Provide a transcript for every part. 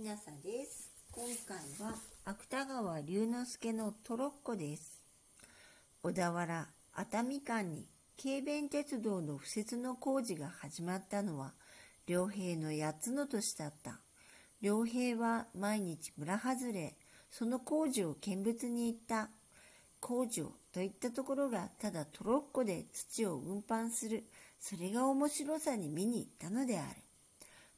ひなさです。今回は芥川龍之介のトロッコです。小田原、熱海間に軽便鉄道の敷設の工事が始まったのは、良平の8つの年だった。良平は毎日村外れ、その工事を見物に行った。工場といったところがただトロッコで土を運搬する、それが面白さに見に行ったのである。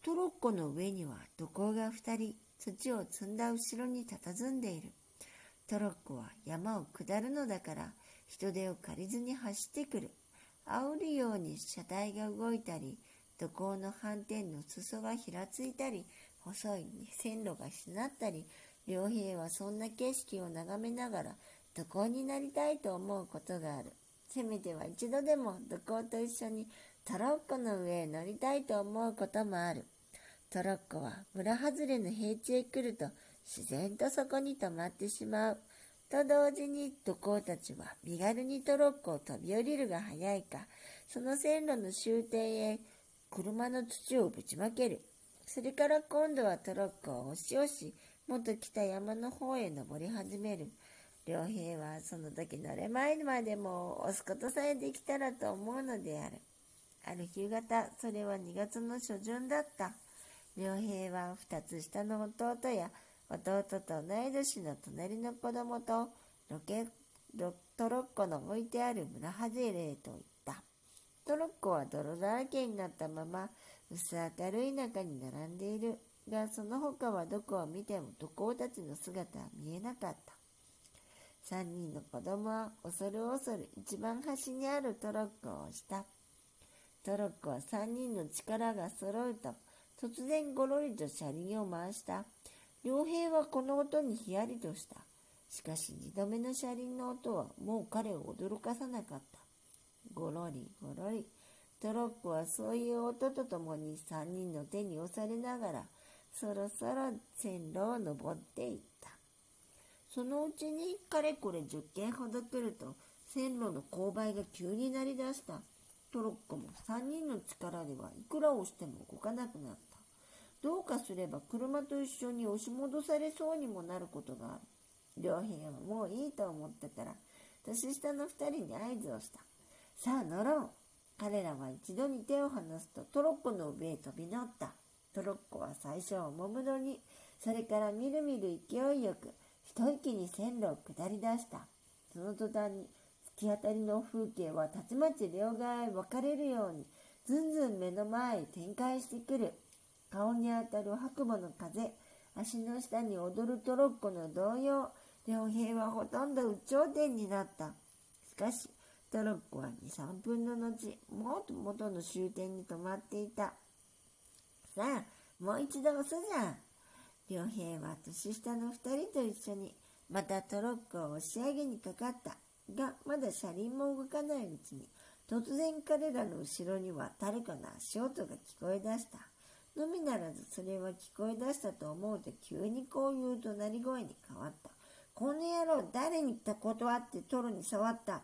トロッコの上には土工が二人、土を積んだ後ろに佇んでいる。トロッコは山を下るのだから、人手を借りずに走ってくる。煽るように車体が動いたり、土工の斑点の裾がひらついたり、細い線路がしなったり、良平はそんな景色を眺めながら、土工になりたいと思うことがある。せめては一度でも土工と一緒にトロッコの上へ乗りたいと思うこともある。トロッコは村外れの平地へ来ると自然とそこに止まってしまう。と同時に土工たちは身軽にトロッコを飛び降りるが早いか、その線路の終点へ車の土をぶちまける。それから今度はトロッコを押し押し、もっと北山の方へ登り始める。良平はその時乗れまいまでも押すことさえできたらと思うのである。ある夕方、それは2月の初旬だった。良平は2つ下の弟や弟と同い年の隣の子供とロケロトロッコの置いてある村外れへと行った。トロッコは泥だらけになったまま薄明るい中に並んでいるがその他はどこを見ても土工たちの姿は見えなかった。三人の子供は恐る恐る一番端にあるトロッコを押した。トロッコは三人の力が揃うと突然ごろりと車輪を回した。良平はこの音にヒヤリとした。しかし二度目の車輪の音はもう彼を驚かさなかった。ごろりごろり。トロッコはそういう音とともに三人の手に押されながらそろそろ線路を登っていった。そのうちにかれこれ10軒ほど来ると線路の勾配が急になりだした。トロッコも3人の力ではいくら押しても動かなくなった。どうかすれば車と一緒に押し戻されそうにもなることがある。良平はもういいと思ってから年下の2人に合図をした。さあ乗ろう。彼らは一度に手を離すとトロッコの上へ飛び乗った。トロッコは最初はおもむろに、それからみるみる勢いよく一息に線路を下り出した。その途端にき当たりの風景はたちまち両側へ分かれるようにずんずん目の前へ展開してくる。顔に当たる白馬の風、足の下に踊るトロッコの動揺、両平はほとんど有頂天になった。しかし、トロッコは2、3分の後、もっと元の終点に止まっていた。さあ、もう一度押すじゃん。良平は年下の2人と一緒に、またトロッコを押し上げにかかった。が、まだ車輪も動かないうちに、突然彼らの後ろには誰かの足音が聞こえ出した。のみならずそれは聞こえ出したと思うと急にこういう怒鳴り声に変わった。この野郎誰に言ったことあってトロに触った。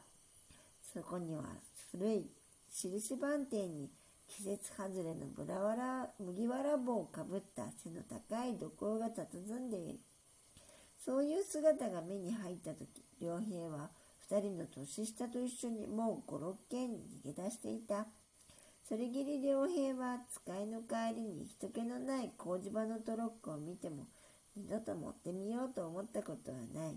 そこには古い印番店に季節外れのブラワラ麦わら帽をかぶった背の高い土工が佇んでいる。そういう姿が目に入った時、良平は二人の年下と一緒にもう五六軒に逃げ出していた。それぎり良平は使いの帰りに人気のない工事場のトロッコを見ても二度と持ってみようと思ったことはない。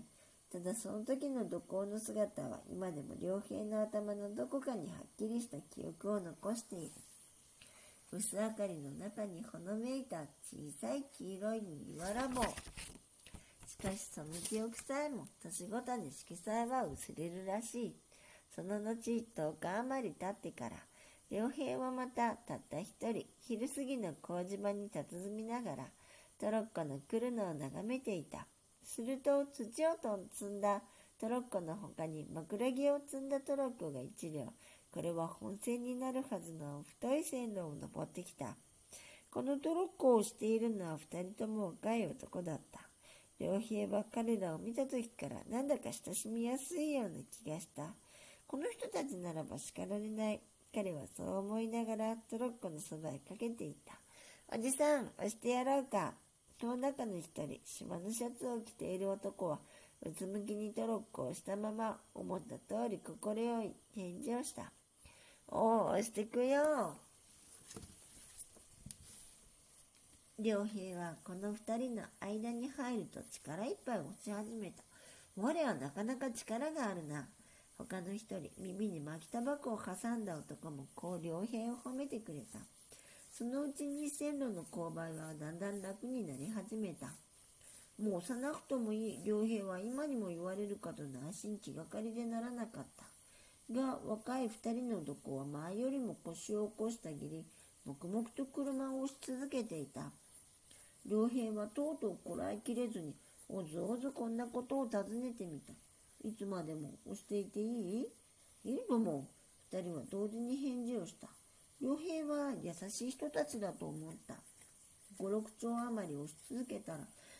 ただその時の土工の姿は今でも良平の頭のどこかにはっきりした記憶を残している。薄明かりの中にほのめいた小さい黄色い麦わら帽。ししかしその記憶さえも年ごとに色彩は薄れるらしい。その後10日余り経ってから良平はまたたった一人昼過ぎの工事場に佇みながらトロッコの来るのを眺めていた。すると土を積んだトロッコの他に枕木を積んだトロッコが一両。これは本線になるはずの太い線路を登ってきた。このトロッコをしているのは二人とも若い男だった。良平は彼らを見た時からなんだか親しみやすいような気がした。この人たちならば叱られない。彼はそう思いながらトロッコのそばへかけていた。おじさん、押してやろうか。その中の一人、島のシャツを着ている男は、うつむきにトロッコをしたまま、思った通り快い返事をした。おお、押してくよ。良平はこの二人の間に入ると力いっぱい押し始めた。我はなかなか力があるな。他の一人、耳に巻きタバコを挟んだ男もこう良平を褒めてくれた。そのうちに線路の勾配はだんだん楽になり始めた。もう幼くともいい良平は今にも言われるかと内心気がかりでならなかった。が、若い二人の男は前よりも腰を起こしたぎり、黙々と車を押し続けていた。良平はとうとうこらえきれずに、おずおずこんなことを尋ねてみた。いつまでも押していていい？いいとも。二人は同時に返事をした。良平は優しい人たちだと思った。五六丁余り押し続けたら、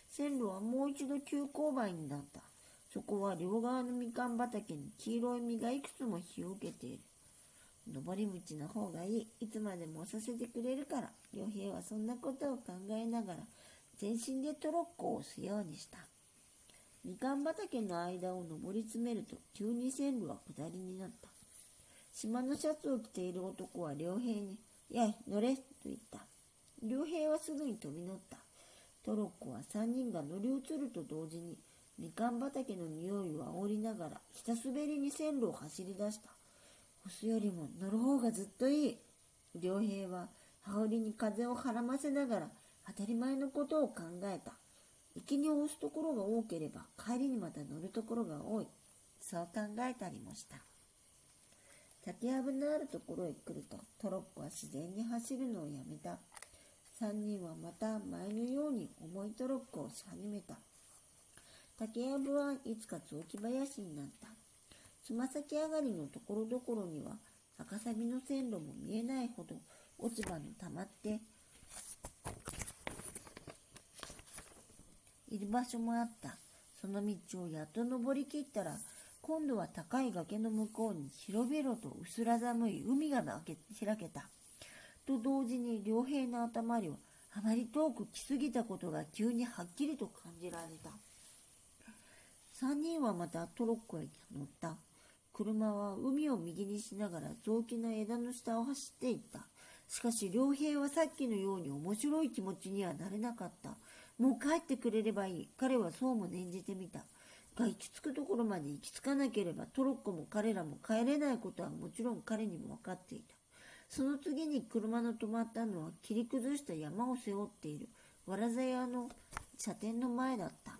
線路はもう一度急勾配になった。そこは両側のみかん畑に黄色い実がいくつも日を受けている。登り道の方がいい。いつまでも押させてくれるから。良平はそんなことを考えながら、全身でトロッコを押すようにした。みかん畑の間を登り詰めると、急に線路は下りになった。島のシャツを着ている男は良平に、やい、乗れ、と言った。良平はすぐに飛び乗った。トロッコは三人が乗り移ると同時に、みかん畑の匂いを煽りながら、ひたすべりに線路を走り出した。押すよりも乗る方がずっといい。良平は羽織に風をはらませながら、当たり前のことを考えた。行きに押すところが多ければ、帰りにまた乗るところが多い。そう考えたりもした。竹やぶのあるところへ来るとトロッコは自然に走るのをやめた。三人はまた前のように重いトロッコをし始めた。竹やぶはいつか雑木林になった。つま先上がりのところどころには赤サビの線路も見えないほど落ち葉の溜まっている場所もあった。その道をやっと登りきったら今度は高い崖の向こうに広々と薄ら寒い海が開けた。と同時に良平の頭にはあまり遠く来すぎたことが急にはっきりと感じられた。三人はまたトロッコへ乗った。車は海を右にしながら雑木の枝の下を走っていった。しかし良平はさっきのように面白い気持ちにはなれなかった。もう帰ってくれればいい。彼はそうも念じてみた。が行き着くところまで行き着かなければトロッコも彼らも帰れないことはもちろん彼にも分かっていた。その次に車の止まったのは切り崩した山を背負っているわらざ屋の茶店の前だった。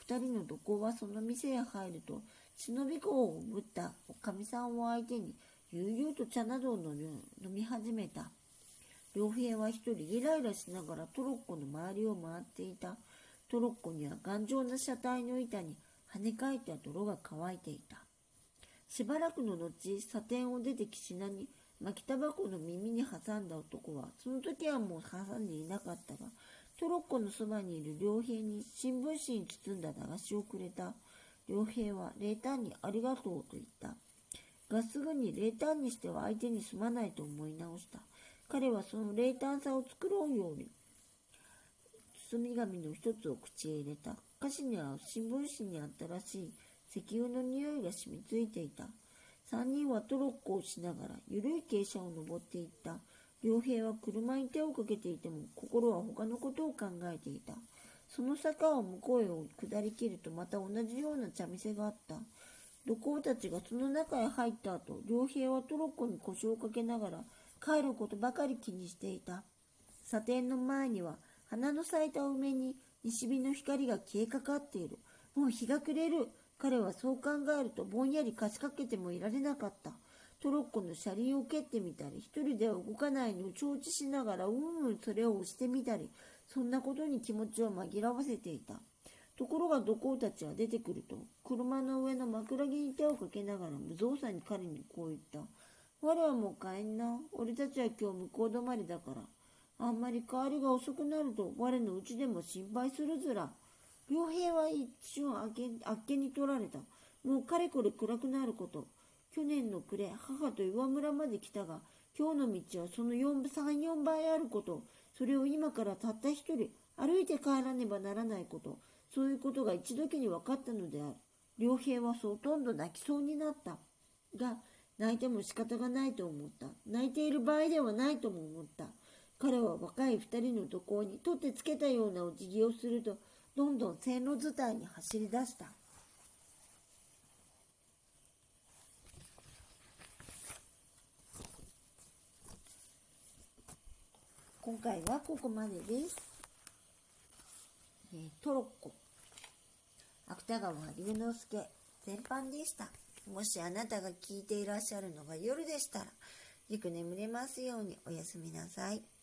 二人の土工はその店へ入ると忍び子をぶったおかみさんを相手に悠々と茶などを飲み始めた。良平は一人イライラしながらトロッコの周りを回っていた。トロッコには頑丈な車体の板に跳ね返った泥が乾いていた。しばらくの後、サテンを出て岸名に巻きタバコの耳に挟んだ男は、その時はもう挟んでいなかったが、トロッコのそばにいる良平に新聞紙に包んだ駄菓子をくれた。良平は冷淡にありがとうと言った。がすぐに冷淡にしては相手にすまないと思い直した。彼はその冷淡さを作ろうように、包み紙の一つを口へ入れた。菓子には新聞紙にあったらしい石油の匂いが染みついていた。三人はトロッコをしながら緩い傾斜を登っていった。良平は車に手をかけていても心は他のことを考えていた。その坂を向こうへ下りきるとまた同じような茶店があった。土工たちがその中へ入った後、良平はトロッコに腰をかけながら帰ることばかり気にしていた。査定の前には花の咲いた梅に西日の光が消えかかっている。もう日が暮れる。彼はそう考えるとぼんやり貸しかけてもいられなかった。トロッコの車輪を蹴ってみたり、一人では動かないのを承知しながらうんうんそれを押してみたり、そんなことに気持ちを紛らわせていた。ところが土工たちは出てくると、車の上の枕木に手をかけながら無造作に彼にこう言った。我はもう帰んな。俺たちは今日向こう止まりだから。あんまり帰りが遅くなると我のうちでも心配するずら。良平は一瞬あっけに取られた。もうかれこれ暗くなること。去年の暮れ、母と岩村まで来たが、今日の道はその4、3、4倍あること。それを今からたった一人、歩いて帰らねばならないこと、そういうことが一時に分かったのである。良平はほとんど泣きそうになった。が、泣いても仕方がないと思った。泣いている場合ではないとも思った。彼は若い二人の渡航に取ってつけたようなお辞儀をすると、どんどん線路伝いに走り出した。今回はここまでです。えー、トロッコ、芥川龍之介全般でした。もしあなたが聞いていらっしゃるのが夜でしたら、よく眠れますようにおやすみなさい。